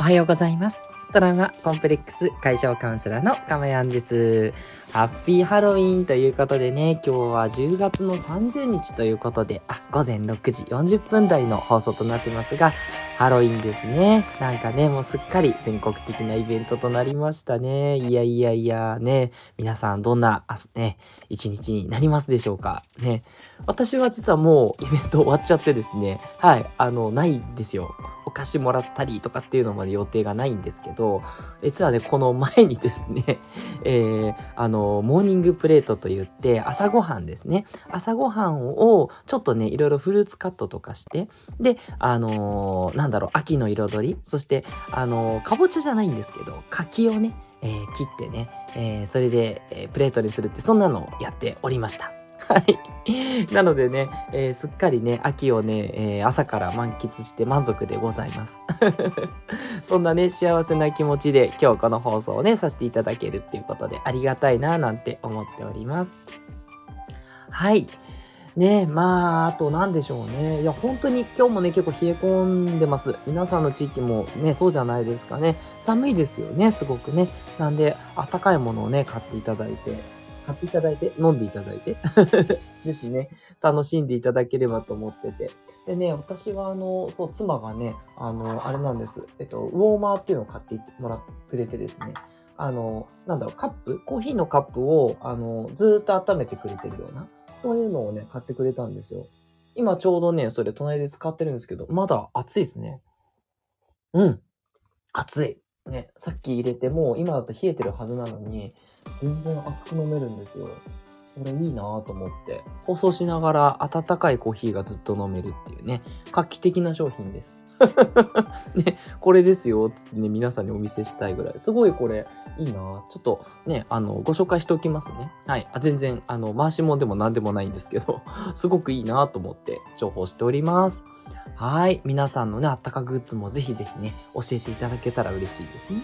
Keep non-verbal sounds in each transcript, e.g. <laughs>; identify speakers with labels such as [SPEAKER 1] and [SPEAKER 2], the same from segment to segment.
[SPEAKER 1] おはようございます。トラウマコンプレックス解消カウンセラーのかまやんです。ハッピーハロウィンということでね、今日は10月の30日ということで、あ、午前6時40分台の放送となってますが、ハロウィンですね。なんかね、もうすっかり全国的なイベントとなりましたね。いやいやいや、ね、皆さんどんな、ね、一日になりますでしょうか。ね、私は実はもうイベント終わっちゃってですね、はい、あの、ないんですよ。お菓子もらったりとかっていうのまで予定がないんですけど、実はね、この前にですね、<laughs> えー、あの、モーニングプレートと言って、朝ごはんですね。朝ごはんを、ちょっとね、いろいろフルーツカットとかして、で、あのー、なんだろう、秋の彩り、そして、あの、かぼちゃじゃないんですけど、柿をね、えー、切ってね、えそれで、えプレートにするって、そんなのをやっておりました。<laughs> はい。なのでね、えー、すっかりね、秋をね、えー、朝から満喫して満足でございます。<laughs> そんなね、幸せな気持ちで今日この放送をね、させていただけるっていうことでありがたいななんて思っております。はい。ねまあ、あと何でしょうね。いや、本当に今日もね、結構冷え込んでます。皆さんの地域もね、そうじゃないですかね。寒いですよね、すごくね。なんで、あったかいものをね、買っていただいて、買っていただいて、飲んでいただいて <laughs> ですね。楽しんでいただければと思ってて。でね、私はあの、そう、妻がね、あの、あれなんです。えっと、ウォーマーっていうのを買ってもらってくれてですね。あの、なんだろう、カップ？コーヒーのカップを、あの、ずっと温めてくれてるような、そういうのをね、買ってくれたんですよ。今ちょうどね、それ隣で使ってるんですけど、まだ暑いですね。うん。暑い。ね、さっき入れても、今だと冷えてるはずなのに、全然熱く飲めるんですよ。これいいなぁと思って。放送しながら温かいコーヒーがずっと飲めるっていうね、画期的な商品です。<laughs> ね、これですよってね、皆さんにお見せしたいぐらい。すごいこれ、いいなちょっとね、あの、ご紹介しておきますね。はい。あ全然、あの、回し物でも何でもないんですけど、<laughs> すごくいいなと思って情報しております。はい。皆さんのね、あったかグッズもぜひぜひね、教えていただけたら嬉しいですね。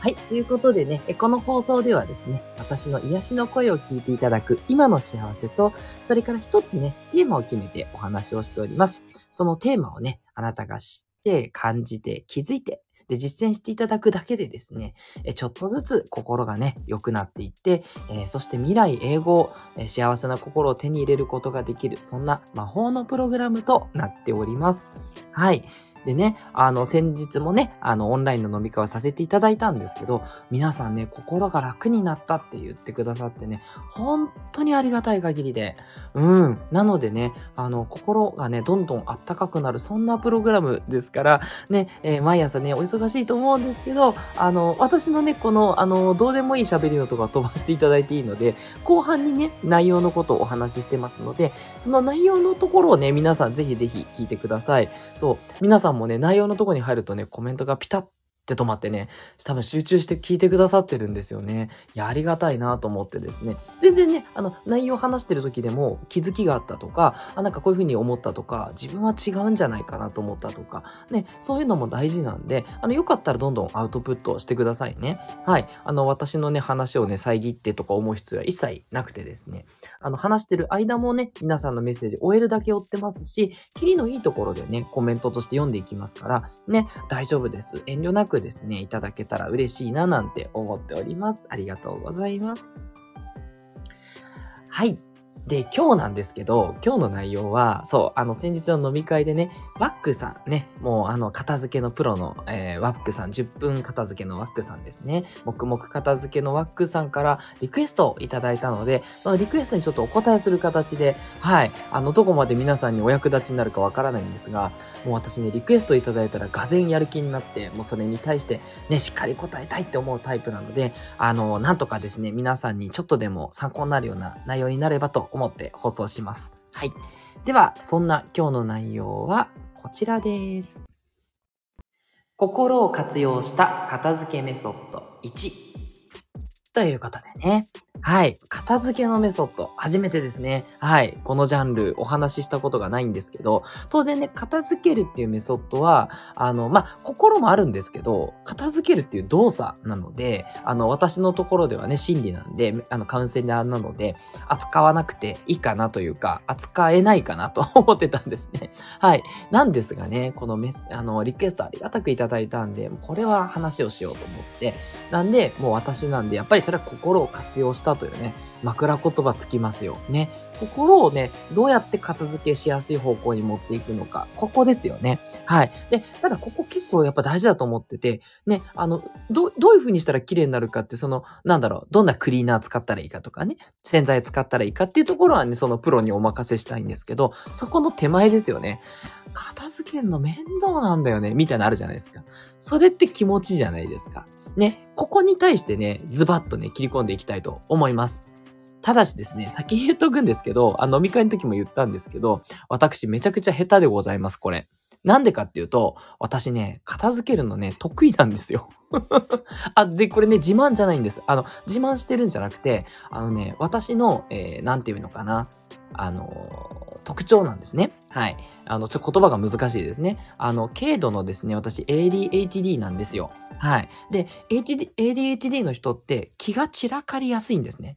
[SPEAKER 1] はい。ということでね、この放送ではですね、私の癒しの声を聞いていただく今の幸せと、それから一つね、テーマを決めてお話をしております。そのテーマをね、あなたが知って、感じて、気づいて、で、実践していただくだけでですね、ちょっとずつ心がね、良くなっていって、えー、そして未来英語、えー、幸せな心を手に入れることができる、そんな魔法のプログラムとなっております。はい。でね、あの、先日もね、あの、オンラインの飲み会をさせていただいたんですけど、皆さんね、心が楽になったって言ってくださってね、本当にありがたい限りで、うん。なのでね、あの、心がね、どんどんあったかくなる、そんなプログラムですから、ね、えー、毎朝ね、お忙しいと思うんですけど、あの、私のね、この、あの、どうでもいい喋りのとこは飛ばしていただいていいので、後半にね、内容のことをお話ししてますので、その内容のところをね、皆さんぜひぜひ聞いてください。そう、皆さんさんもね、内容のとこに入るとね、コメントがピタッって止まってね、多分集中して聞いてくださってるんですよね。いや、ありがたいなと思ってですね。全然ね、あの、内容話してる時でも気づきがあったとか、あ、なんかこういう風に思ったとか、自分は違うんじゃないかなと思ったとか、ね、そういうのも大事なんで、あの、よかったらどんどんアウトプットしてくださいね。はい。あの、私のね、話をね、遮ってとか思う必要は一切なくてですね。あの、話してる間もね、皆さんのメッセージ終えるだけ追ってますし、キリのいいところでね、コメントとして読んでいきますから、ね、大丈夫です。遠慮なくですね、いただけたら嬉しいななんて思っております。ありがとうございます。はい。で、今日なんですけど、今日の内容は、そう、あの、先日の飲み会でね、ワックさんね、もうあの、片付けのプロの、えー、ワックさん、10分片付けのワックさんですね。黙々片付けのワックさんからリクエストをいただいたので、そのリクエストにちょっとお答えする形で、はい、あの、どこまで皆さんにお役立ちになるかわからないんですが、もう私ね、リクエストいただいたら、がぜんやる気になって、もうそれに対して、ね、しっかり答えたいって思うタイプなので、あの、なんとかですね、皆さんにちょっとでも参考になるような内容になればと思います思って放送します。はい。では、そんな今日の内容はこちらです。心を活用した片付けメソッド1。ということでね。はい。片付けのメソッド。初めてですね。はい。このジャンルお話ししたことがないんですけど、当然ね、片付けるっていうメソッドは、あの、まあ、心もあるんですけど、片付けるっていう動作なので、あの、私のところではね、心理なんで、あの、カウンセラーなので、扱わなくていいかなというか、扱えないかなと <laughs> 思ってたんですね。はい。なんですがね、このメス、あの、リクエストありがたくいただいたんで、これは話をしようと思って、なんで、もう私なんで、やっぱりそれは心を活用したというね、枕言葉つきますよ。ね。心をね、どうやって片付けしやすい方向に持っていくのか。ここですよね。はい。で、ただここ結構やっぱ大事だと思ってて、ね、あの、ど、どういう風にしたら綺麗になるかって、その、なんだろう、どんなクリーナー使ったらいいかとかね、洗剤使ったらいいかっていうところはね、そのプロにお任せしたいんですけど、そこの手前ですよね。片付けんの面倒なんだよね、みたいなのあるじゃないですか。それって気持ちじゃないですか。ね、ここに対してね、ズバッとね、切り込んでいきたいと思います。ただしですね、先に言っとくんですけど、あ飲み会の時も言ったんですけど、私めちゃくちゃ下手でございます、これ。なんでかっていうと、私ね、片付けるのね、得意なんですよ。<laughs> あ、で、これね、自慢じゃないんです。あの、自慢してるんじゃなくて、あのね、私の、えー、なんていうのかな。あの、特徴なんですね。はい。あの、ちょっと言葉が難しいですね。あの、軽度のですね、私 ADHD なんですよ。はい。で、ADHD の人って気が散らかりやすいんですね。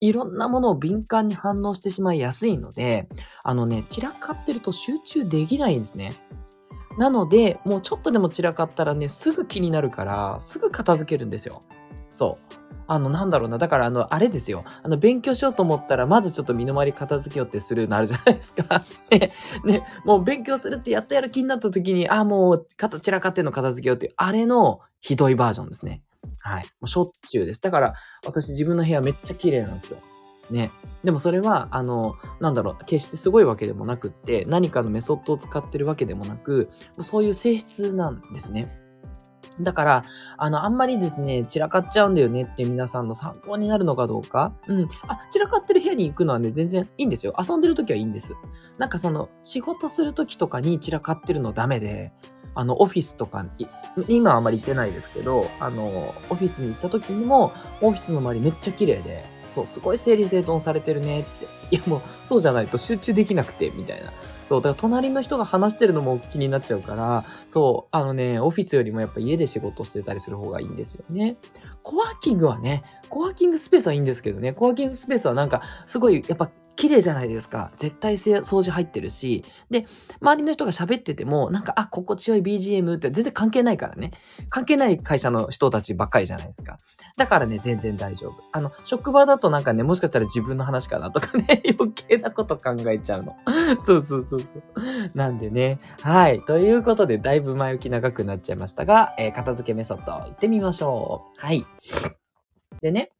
[SPEAKER 1] いろんなものを敏感に反応してしまいやすいので、あのね、散らかってると集中できないんですね。なので、もうちょっとでも散らかったらね、すぐ気になるから、すぐ片付けるんですよ。そう。あの、なんだろうな。だから、あの、あれですよ。あの、勉強しようと思ったら、まずちょっと身の回り片付けようってするのあるじゃないですか。<laughs> ね、ね、もう勉強するってやっとやる気になった時に、あ、もう、散らかってんの片付けようっていう、あれのひどいバージョンですね。はい。もうしょっちゅうです。だから、私自分の部屋めっちゃ綺麗なんですよ。ね。でもそれは、あの、なんだろう、決してすごいわけでもなくって、何かのメソッドを使ってるわけでもなく、そういう性質なんですね。だから、あの、あんまりですね、散らかっちゃうんだよねって皆さんの参考になるのかどうか。うん。あ、散らかってる部屋に行くのはね、全然いいんですよ。遊んでる時はいいんです。なんかその、仕事する時とかに散らかってるのダメで、あの、オフィスとかに、今はあまり行ってないですけど、あの、オフィスに行った時にも、オフィスの周りめっちゃ綺麗で、そう、すごい整理整頓されてるねって。いやもう、そうじゃないと集中できなくて、みたいな。そう、だから隣の人が話してるのも気になっちゃうから、そう、あのね、オフィスよりもやっぱ家で仕事してたりする方がいいんですよね。コワーキングはね、コワーキングスペースはいいんですけどね、コワーキングスペースはなんか、すごい、やっぱ綺麗じゃないですか。絶対掃除入ってるし。で、周りの人が喋ってても、なんか、あ、心地よい BGM って全然関係ないからね。関係ない会社の人たちばっかりじゃないですか。だからね、全然大丈夫。あの、職場だとなんかね、もしかしたら自分の話かなとかね、<laughs> 余計なこと考えちゃうの。そうそうそうそう。なんでね。はい。ということで、だいぶ前置き長くなっちゃいましたが、えー、片付けメソッド行ってみましょう。はい。でね、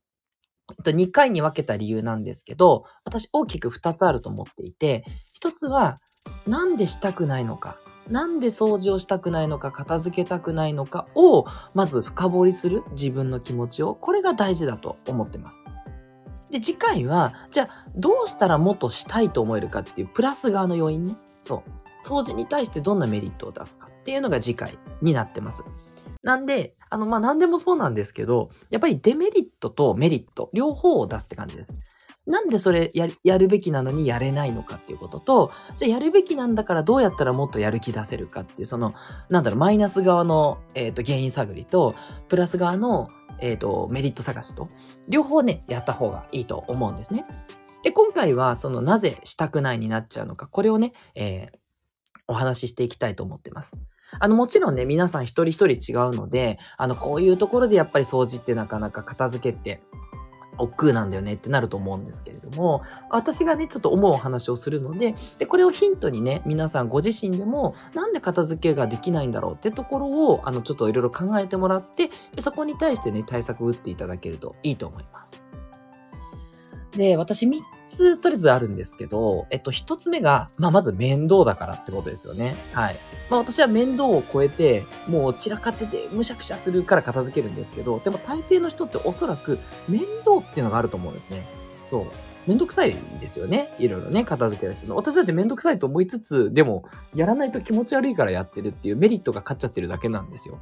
[SPEAKER 1] 2回に分けた理由なんですけど、私大きく2つあると思っていて、1つは、なんでしたくないのか、なんで掃除をしたくないのか、片付けたくないのかを、まず深掘りする自分の気持ちを、これが大事だと思ってます。で、次回は、じゃあ、どうしたらもっとしたいと思えるかっていうプラス側の要因ね。そう。掃除に対してどんなメリットを出すかっていうのが次回になってます。なんで、あの、まあ、何でもそうなんですけど、やっぱりデメリットとメリット、両方を出すって感じです。なんでそれややるべきなのにやれないのかっていうことと、じゃあやるべきなんだからどうやったらもっとやる気出せるかっていう、その、なんだろう、マイナス側の、えっ、ー、と、原因探りと、プラス側の、えっ、ー、と、メリット探しと、両方ね、やった方がいいと思うんですね。で、今回は、その、なぜしたくないになっちゃうのか、これをね、えー、お話ししていきたいと思ってます。あの、もちろんね、皆さん一人一人違うので、あの、こういうところでやっぱり掃除ってなかなか片付けって億劫なんだよねってなると思うんですけれども、私がね、ちょっと思うお話をするので、で、これをヒントにね、皆さんご自身でも、なんで片付けができないんだろうってところを、あの、ちょっといろいろ考えてもらって、で、そこに対してね、対策を打っていただけるといいと思います。で、私3つとりあえずあるんですけど、えっと、1つ目が、まあ、まず面倒だからってことですよね。はい。まあ、私は面倒を超えて、もう散らかっててむしゃくしゃするから片付けるんですけど、でも大抵の人っておそらく面倒っていうのがあると思うんですね。そう。めんどくさいんですよね。いろいろね、片付けでするの。私だってめんどくさいと思いつつ、でも、やらないと気持ち悪いからやってるっていうメリットが勝っちゃってるだけなんですよ。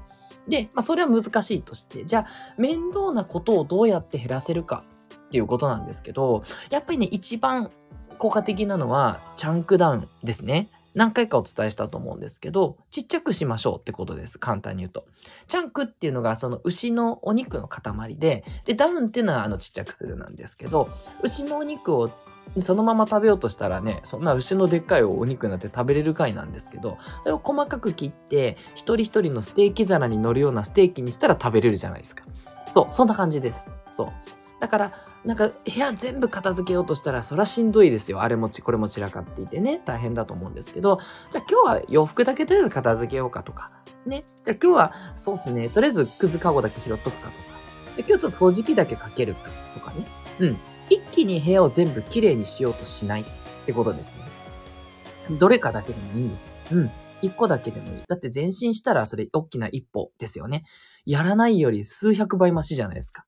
[SPEAKER 1] で、まあ、それは難しいとして、じゃあ、面倒なことをどうやって減らせるかっていうことなんですけど、やっぱりね、一番効果的なのは、チャンクダウンですね。何回かお伝えしたと思うんですけど、ちっちゃくしましょうってことです。簡単に言うと。チャンクっていうのがその牛のお肉の塊で、で、ダウンっていうのはあのちっちゃくするなんですけど、牛のお肉をそのまま食べようとしたらね、そんな牛のでっかいお肉なんて食べれる回なんですけど、それを細かく切って、一人一人のステーキ皿に乗るようなステーキにしたら食べれるじゃないですか。そう、そんな感じです。そう。だから、なんか部屋全部片付けようとしたら、そらしんどいですよ。あれもち、これも散らかっていてね、大変だと思うんですけど、じゃあ今日は洋服だけとりあえず片付けようかとか、ね。じゃあ今日は、そうっすね、とりあえずくずかごだけ拾っとくかとか、で今日ちょっと掃除機だけかけるかとかね。うん。一気に部屋を全部きれいにしようとしないってことですね。どれかだけでもいいんです。うん。一個だけでもいい。だって前進したらそれ大きな一歩ですよね。やらないより数百倍マシじゃないですか。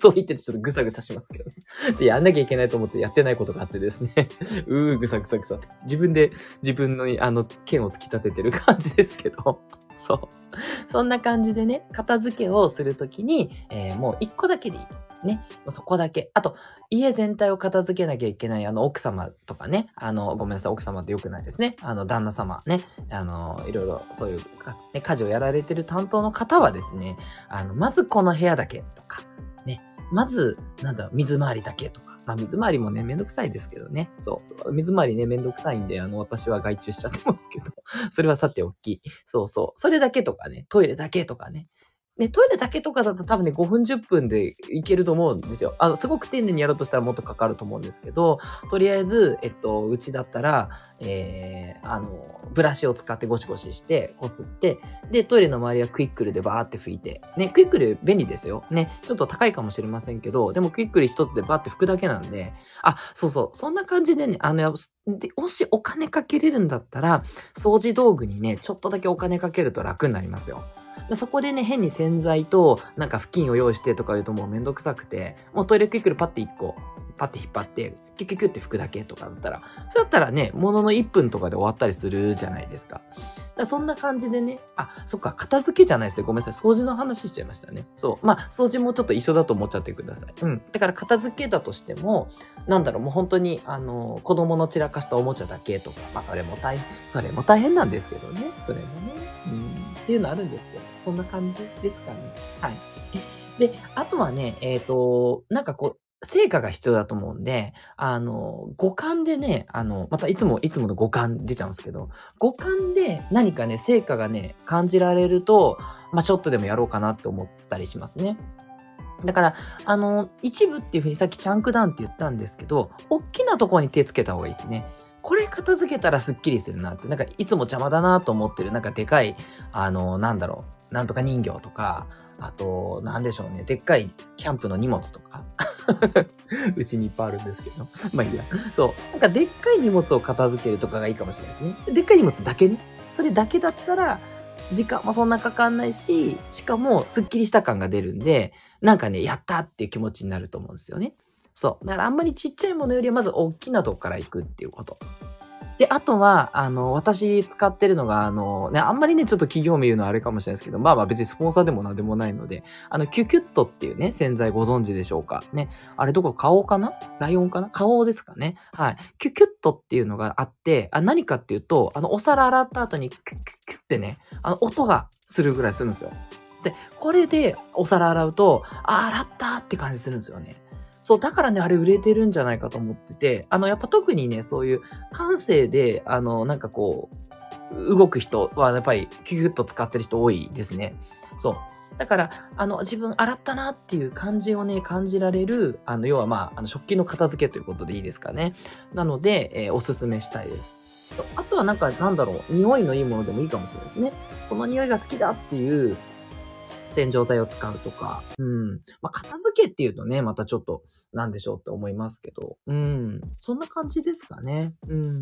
[SPEAKER 1] そう言っててちょっとぐさぐさしますけどね。ちょやんなきゃいけないと思ってやってないことがあってですね。<laughs> うーぐさぐさぐさって。自分で自分のあの剣を突き立ててる感じですけど。<laughs> そう。そんな感じでね、片付けをするときに、えー、もう一個だけでいい。ね。そこだけ。あと、家全体を片付けなきゃいけない、あの、奥様とかね。あの、ごめんなさい、奥様って良くないですね。あの、旦那様ね。あの、いろいろ、そういう、ね、家事をやられてる担当の方はですね、あの、まずこの部屋だけとか、まず、なんだ、水回りだけとか。まあ、水回りもね、めんどくさいですけどね。そう。水回りね、めんどくさいんで、あの、私は外注しちゃってますけど。それはさておき。そうそう。それだけとかね、トイレだけとかね。ね、トイレだけとかだと多分ね、5分10分でいけると思うんですよ。あの、すごく丁寧にやろうとしたらもっとかかると思うんですけど、とりあえず、えっと、うちだったら、えー、あの、ブラシを使ってゴシゴシして、こすって、で、トイレの周りはクイックルでバーって拭いて、ね、クイックル便利ですよ。ね、ちょっと高いかもしれませんけど、でもクイックル一つでバーって拭くだけなんで、あ、そうそう、そんな感じでね、あの、で、もしお金かけれるんだったら、掃除道具にね、ちょっとだけお金かけると楽になりますよ。そこでね、変に洗剤と、なんか布巾を用意してとか言うともうめんどくさくて、もうトイレクイックルパッて1個、パッて引っ張って、キュキュキュって拭くだけとかだったら、そうだったらね、ものの1分とかで終わったりするじゃないですか。だそんな感じでね、あ、そっか、片付けじゃないですよ。ごめんなさい。掃除の話しちゃいましたね。そう。まあ、掃除もちょっと一緒だと思っちゃってください。うん。だから片付けだとしても、なんだろう、もう本当に、あの、子供の散らかしたおもちゃだけとか、まあ、それも大変、それも大変なんですけどね。それもね。うん。っていうのあるんですけど、そんな感じですかね。はい。で、あとはね、えっ、ー、と、なんかこう、成果が必要だと思うんで、あの、五感でね、あの、またいつも、いつもの五感出ちゃうんですけど、五感で何かね、成果がね、感じられると、まあ、ちょっとでもやろうかなって思ったりしますね。だから、あの、一部っていうふうにさっきチャンクダウンって言ったんですけど、大きなところに手つけた方がいいですね。これ片付けたらスッキリするなって、なんかいつも邪魔だなと思ってる、なんかでかい、あの、なんだろう、なんとか人形とか、あと、なんでしょうね、でっかいキャンプの荷物とか。<laughs> うちにいっぱいあるんですけど。まあいいや。そう。なんかでっかい荷物を片付けるとかがいいかもしれないですね。でっかい荷物だけね。それだけだったら、時間もそんなかかんないし、しかもスッキリした感が出るんで、なんかね、やったっていう気持ちになると思うんですよね。そう。だからあんまりちっちゃいものよりはまず大きなとこから行くっていうこと。で、あとは、あの、私使ってるのが、あの、ね、あんまりね、ちょっと企業名言うのはあれかもしれないですけど、まあまあ別にスポンサーでもなんでもないので、あの、キュキュットっていうね、洗剤ご存知でしょうか？ね。あれどこ、顔かな？ライオンかな？顔ですかね？はい。キュキュットっていうのがあって、あ何かっていうと、あの、お皿洗った後にキュキュキュってね、あの、音がするぐらいするんですよ。で、これでお皿洗うと、あ、洗ったって感じするんですよね。そう、だからね、あれ売れてるんじゃないかと思ってて、あの、やっぱ特にね、そういう感性で、あの、なんかこう、動く人はやっぱりキュキュッと使ってる人多いですね。そう。だから、あの、自分洗ったなっていう感じをね、感じられる、あの、要はまあ、あの食器の片付けということでいいですかね。なので、えー、おすすめしたいです。あとはなんか、なんだろう、匂いのいいものでもいいかもしれないですね。この匂いが好きだっていう、洗浄剤を使うとか、うん。まあ、片付けっていうとね、またちょっと、なんでしょうって思いますけど、うん。そんな感じですかね。うん。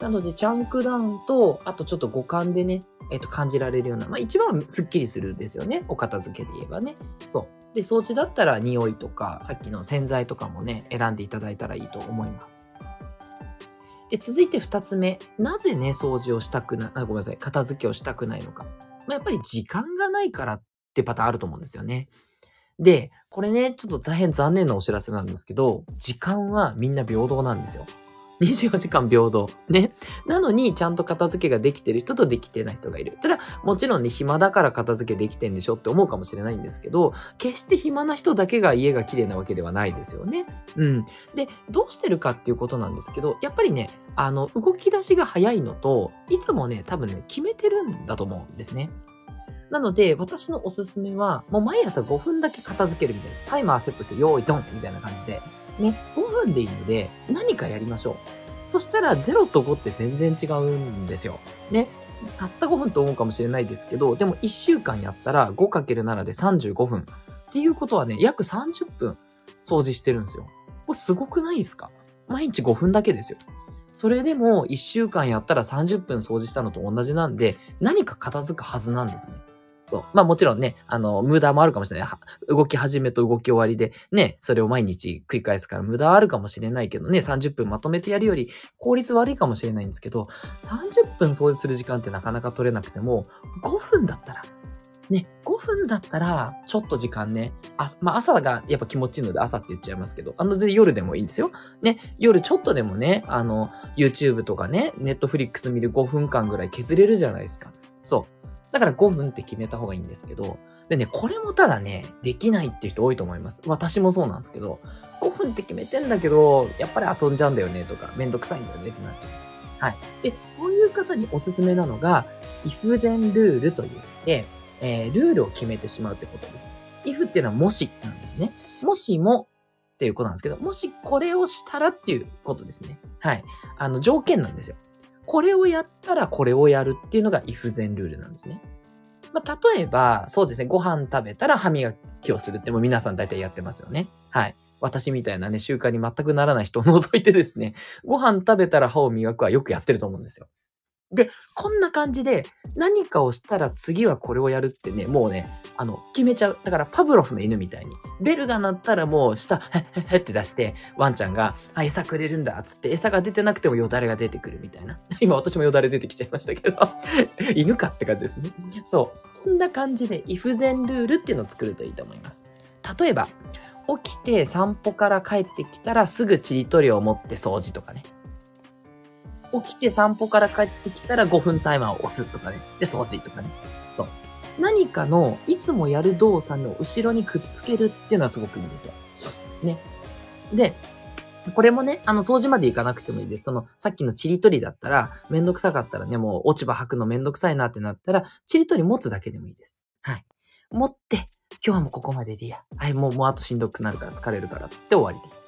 [SPEAKER 1] なので、チャンクダウンと、あとちょっと五感でね、えっ、と、感じられるような、まあ、一番スッキリするんですよね。お片付けで言えばね。そう。で、掃除だったら匂いとか、さっきの洗剤とかもね、選んでいただいたらいいと思います。で、続いて二つ目。なぜね、掃除をしたくな、あ、ごめんなさい。片付けをしたくないのか。まあ、やっぱり時間がないからっってパターンあると思うんですよね。で、これね、ちょっと大変残念なお知らせなんですけど、時間はみんな平等なんですよ。<laughs> 24時間平等。ね。なのに、ちゃんと片付けができてる人とできてない人がいる。ただ、もちろんね、暇だから片付けできてんでしょって思うかもしれないんですけど、決して暇な人だけが家が綺麗なわけではないですよね。うん。で、どうしてるかっていうことなんですけど、やっぱりね、あの、動き出しが早いのと、いつもね、多分ね、決めてるんだと思うんですね。なので、私のおすすめは、もう毎朝5分だけ片付けるみたいな。タイマーセットして、用意ドンみたいな感じで、ね、5分でいいので、何かやりましょう。そしたら、0と5って全然違うんですよ。ね。たった5分と思うかもしれないですけど、でも1週間やったら 5×7 で35分。っていうことはね、約30分掃除してるんですよ。これすごくないですか？毎日5分だけですよ。それでも1週間やったら30分掃除したのと同じなんで、何か片付くはずなんですね。そう。まあもちろんね、あの、無駄もあるかもしれない。動き始めと動き終わりで、ね、それを毎日繰り返すから無駄あるかもしれないけどね、30分まとめてやるより効率悪いかもしれないんですけど、30分掃除する時間ってなかなか取れなくても、5分だったら、ね、5分だったら、ちょっと時間ね、あまあ、朝がやっぱ気持ちいいので朝って言っちゃいますけど、あの、全然夜でもいいんですよ。ね、夜ちょっとでもね、あの、YouTube とかね、Netflix 見る5分間ぐらい削れるじゃないですか。そう。だから5分って決めた方がいいんですけど、でね、これもただね、できないっていう人多いと思います。私もそうなんですけど、5分って決めてんだけど、やっぱり遊んじゃうんだよねとか、めんどくさいんだよねってなっちゃう。はい。で、そういう方におすすめなのが、if then ルールと言って、えー、ルールを決めてしまうってことです。if っていうのはもしなんですね。もしもっていうことなんですけど、もしこれをしたらっていうことですね。はい。あの、条件なんですよ。これをやったらこれをやるっていうのが if 全ルールなんですね。まあ、例えば、そうですね、ご飯食べたら歯磨きをするってもう皆さん大体やってますよね。はい。私みたいなね、習慣に全くならない人を除いてですね、ご飯食べたら歯を磨くはよくやってると思うんですよ。で、こんな感じで何かをしたら次はこれをやるってね、もうね、あの、決めちゃう。だからパブロフの犬みたいに。ベルが鳴ったらもう下、へっへっへって出して、ワンちゃんが、あ、餌くれるんだっつって、餌が出てなくてもよだれが出てくるみたいな。<laughs> 今私もよだれ出てきちゃいましたけど、<laughs> 犬かって感じですね。そう。そんな感じで、イフゼンルールっていうのを作るといいと思います。例えば、起きて散歩から帰ってきたらすぐちりとりを持って掃除とかね。起きて散歩から帰ってきたら5分タイマーを押すとかね。で、掃除とかね。そう。何かのいつもやる動作の後ろにくっつけるっていうのはすごくいいんですよ。ね。で、これもね、あの、掃除までいかなくてもいいです。その、さっきのチリ取りだったら、めんどくさかったらね、もう落ち葉吐くのめんどくさいなってなったら、チリ取り持つだけでもいいです。はい。持って、今日はもうここまででいいや。はい、もう、もうあとしんどくなるから疲れるからって終わりです。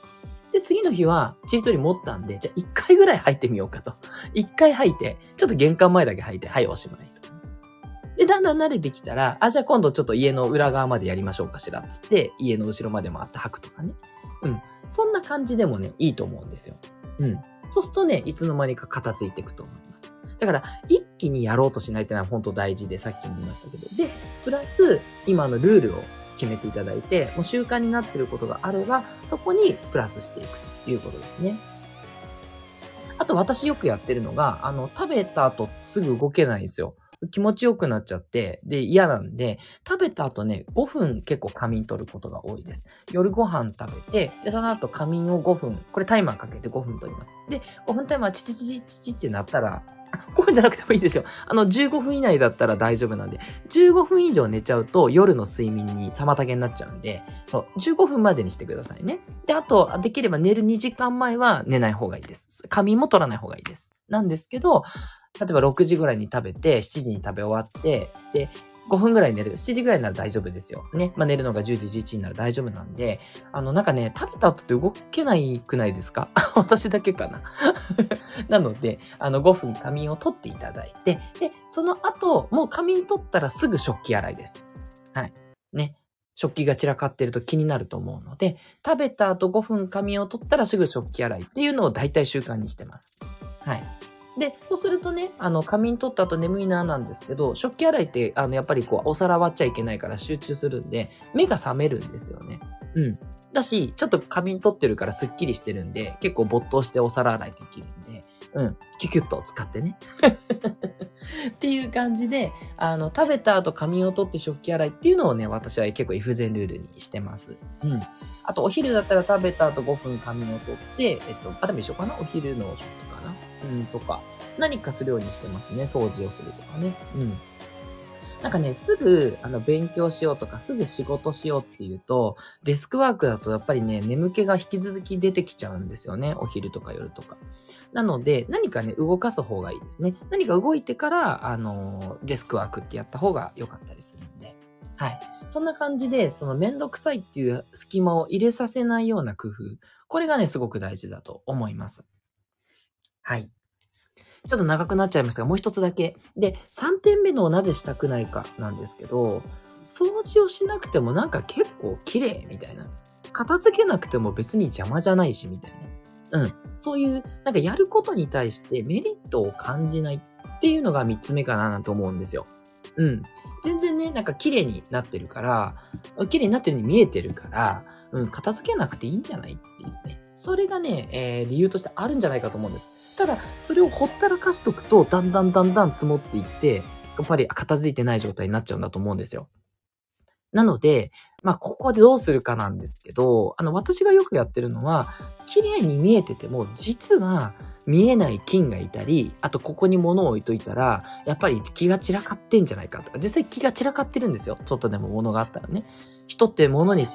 [SPEAKER 1] で、次の日は、チリ取り持ったんで、じゃあ一回ぐらい吐いてみようかと。<laughs> 一回吐いて、ちょっと玄関前だけ吐いて、はい、おしまい。で、だんだん慣れてきたら、あ、じゃあ今度ちょっと家の裏側までやりましょうかしら、つって、家の後ろまで回って吐くとかね。うん。そんな感じでもね、いいと思うんですよ。うん。そうするとね、いつの間にか片付いていくと思います。だから、一気にやろうとしないってのは本当大事で、さっきも言いましたけど。で、プラス、今のルールを決めていただいて、もう習慣になっていることがあれば、そこにプラスしていくということですね。あと私よくやってるのが、あの、食べた後すぐ動けないんですよ。気持ちよくなっちゃって、で、嫌なんで、食べた後ね、5分結構仮眠取ることが多いです。夜ご飯食べて、で、その後仮眠を5分、これタイマーかけて5分取ります。で、5分タイマーチチチチチチってなったら、5分じゃなくてもいいですよ。あの、15分以内だったら大丈夫なんで、15分以上寝ちゃうと夜の睡眠に妨げになっちゃうんで、そう、15分までにしてくださいね。で、あと、できれば寝る2時間前は寝ない方がいいです。仮眠も取らない方がいいです。なんですけど、例えば6時ぐらいに食べて、7時に食べ終わって、で、5分ぐらい寝る。7時ぐらいなら大丈夫ですよ。ね。まあ、寝るのが10時、11時になら大丈夫なんで、あの、なんかね、食べた後って動けないくないですか？<laughs> 私だけかな <laughs> なので、あの、5分仮眠を取っていただいて、で、その後、もう仮眠取ったらすぐ食器洗いです。はい。ね。食器が散らかってると気になると思うので、食べた後5分仮眠を取ったらすぐ食器洗いっていうのを大体習慣にしてます。はい。で、そうするとね、あの、仮眠取った後眠いななんですけど、食器洗いって、あの、やっぱりこう、お皿割っちゃいけないから集中するんで、目が覚めるんですよね。うん。だし、ちょっと仮眠取ってるからスッキリしてるんで、結構没頭してお皿洗いできるんで、うん。キュキュッと使ってね。<laughs> っていう感じで、あの、食べた後髪を取って食器洗いっていうのをね、私は結構 F 全ルールにしてます。うん。あと、お昼だったら食べた後5分髪を取って、えっと、あ、でも一緒かな？お昼の食器かな？うん、とか、何かするようにしてますね。掃除をするとかね。うん。なんかね、すぐ、あの、勉強しようとか、すぐ仕事しようっていうと、デスクワークだとやっぱりね、眠気が引き続き出てきちゃうんですよね。お昼とか夜とか。なので、何かね、動かす方がいいですね。何か動いてから、あの、デスクワークってやった方が良かったりするんで。はい。そんな感じで、そのめんどくさいっていう隙間を入れさせないような工夫。これがね、すごく大事だと思います。はい。ちょっと長くなっちゃいましたが、もう一つだけ。で、3点目のなぜしたくないかなんですけど、掃除をしなくてもなんか結構綺麗みたいな。片付けなくても別に邪魔じゃないしみたいな。うん。そういう、なんかやることに対してメリットを感じないっていうのが3つ目かななんて思うんですよ。うん。全然ね、なんか綺麗になってるから、綺麗になってるように見えてるから、うん、片付けなくていいんじゃないっていうね。それがね、えー、理由としてあるんじゃないかと思うんです。ただ、それをほったらかしとくと、だんだんだんだん積もっていって、やっぱり片付いてない状態になっちゃうんだと思うんですよ。なので、まあ、ここでどうするかなんですけど、あの、私がよくやってるのは、綺麗に見えてても、実は見えない菌がいたり、あとここに物を置いといたら、やっぱり気が散らかってんじゃないかとか、実際気が散らかってるんですよ。ちょっとでも物があったらね。人って物に、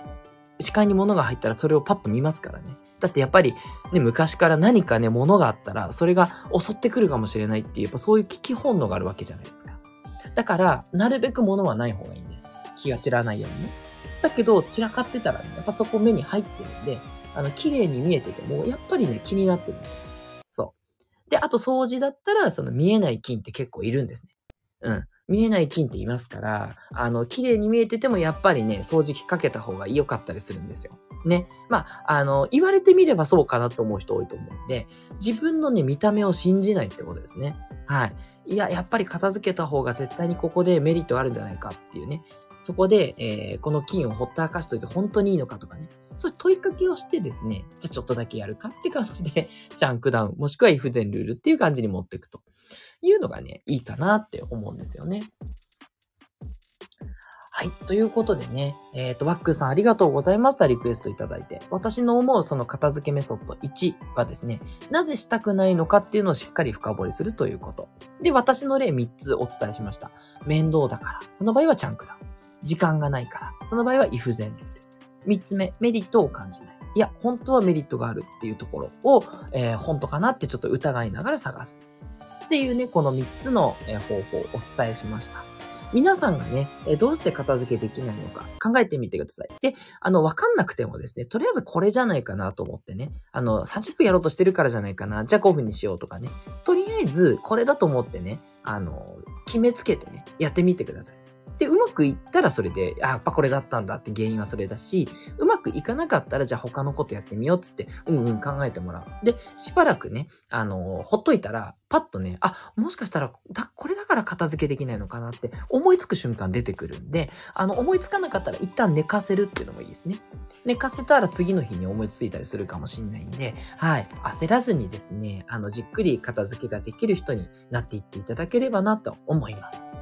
[SPEAKER 1] 視界に物が入ったらそれをパッと見ますからね。だってやっぱり、ね、昔から何かね、物があったら、それが襲ってくるかもしれないっていう、やっぱそういう危機本能があるわけじゃないですか。だから、なるべく物はない方がいいんです。気が散らないようにね。だけど、散らかってたらね、やっぱそこ目に入ってるんで、あの、綺麗に見えてても、やっぱりね、気になってるんです。そう。で、あと掃除だったら、その見えない菌って結構いるんですね。うん。見えない菌って言いますから、あの、綺麗に見えててもやっぱりね、掃除機かけた方が良かったりするんですよ。ね。まあ、あの、言われてみればそうかなと思う人多いと思うんで、自分のね、見た目を信じないってことですね。はい。いや、やっぱり片付けた方が絶対にここでメリットあるんじゃないかっていうね。そこで、えー、この菌をほったらかしといて本当にいいのかとかね。そういう問いかけをしてですね、じゃあちょっとだけやるかって感じで、<laughs> チャンクダウン、もしくは if 全ルールっていう感じに持っていくというのがね、いいかなって思うんですよね。はい。ということでね、えっ、ー、と、ワックさんありがとうございました。リクエストいただいて。私の思うその片付けメソッド1はですね、なぜしたくないのかっていうのをしっかり深掘りするということ。で、私の例3つお伝えしました。面倒だから。その場合はチャンクダウン。時間がないから。その場合は if 全ルール。3つ目、メリットを感じない。いや、本当はメリットがあるっていうところを、えー、本当かなってちょっと疑いながら探す。っていうね、この3つの方法をお伝えしました。皆さんがね、どうして片付けできないのか考えてみてください。で、あの、わかんなくてもですね、とりあえずこれじゃないかなと思ってね、あの、30分やろうとしてるからじゃないかな、じゃあ5分にしようとかね、とりあえずこれだと思ってね、あの、決めつけてね、やってみてください。で、うまくいったらそれで、あ、やっぱこれだったんだって原因はそれだし、うまくいかなかったら、じゃあ他のことやってみようっつって、うんうん考えてもらう。で、しばらくね、あの、ほっといたら、パッとね、あ、もしかしたら、だ、これだから片付けできないのかなって思いつく瞬間出てくるんで、あの、思いつかなかったら一旦寝かせるっていうのもいいですね。寝かせたら次の日に思いついたりするかもしんないんで、はい。焦らずにですね、あの、じっくり片付けができる人になっていっていただければなと思います。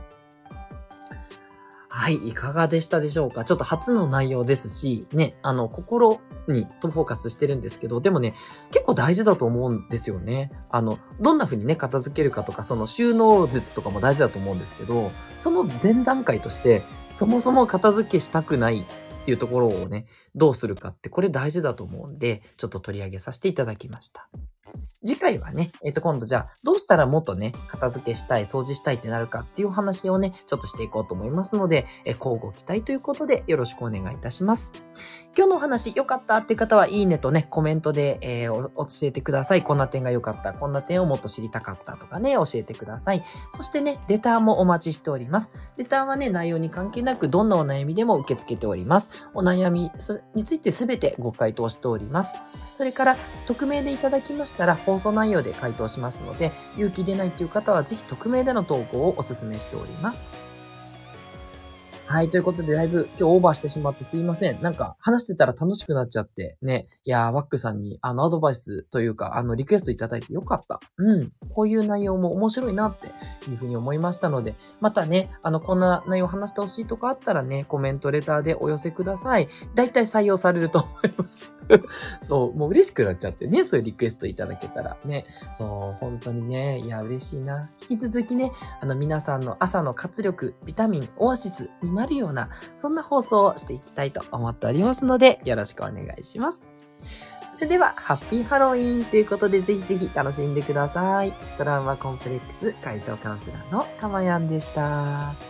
[SPEAKER 1] はい、いかがでしたでしょうか？ちょっと初の内容ですし、ね、あの、心にとフォーカスしてるんですけど、でもね、結構大事だと思うんですよね。あの、どんな風にね、片付けるかとか、その収納術とかも大事だと思うんですけど、その前段階として、そもそも片付けしたくないっていうところをね、どうするかってこれ大事だと思うんで、ちょっと取り上げさせていただきました。次回はね、えっ、ー、と、今度じゃあ、どうしたらもっとね、片付けしたい、掃除したいってなるかっていうお話をね、ちょっとしていこうと思いますので、えー、交互期待ということで、よろしくお願いいたします。今日のお話良かったって方は、いいねとね、コメントで、えー、教えてください。こんな点が良かった、こんな点をもっと知りたかったとかね、教えてください。そしてね、レターもお待ちしております。レターはね、内容に関係なく、どんなお悩みでも受け付けております。お悩みについてすべてご回答しております。それから、匿名でいただきましたら、放送内容で回答しますので、勇気出ないという方はぜひ匿名での投稿をお勧めしております。はい。ということで、だいぶ今日オーバーしてしまってすいません。なんか話してたら楽しくなっちゃって、ね。いやー、ワックさんにあのアドバイスというか、あのリクエストいただいてよかった。うん。こういう内容も面白いなっていうふうに思いましたので、またね、あの、こんな内容話してほしいとかあったらね、コメント、レターでお寄せください。だいたい採用されると思います。<laughs> そう、もう嬉しくなっちゃってね、そういうリクエストいただけたらね。そう、本当にね、いや、嬉しいな。引き続きね、あの、皆さんの朝の活力、ビタミン、オアシスになるような、そんな放送をしていきたいと思っておりますので、よろしくお願いします。それでは、ハッピーハロウィンということで、ぜひぜひ楽しんでください。トラウマコンプレックス解消カウンセラーのかまやんでした。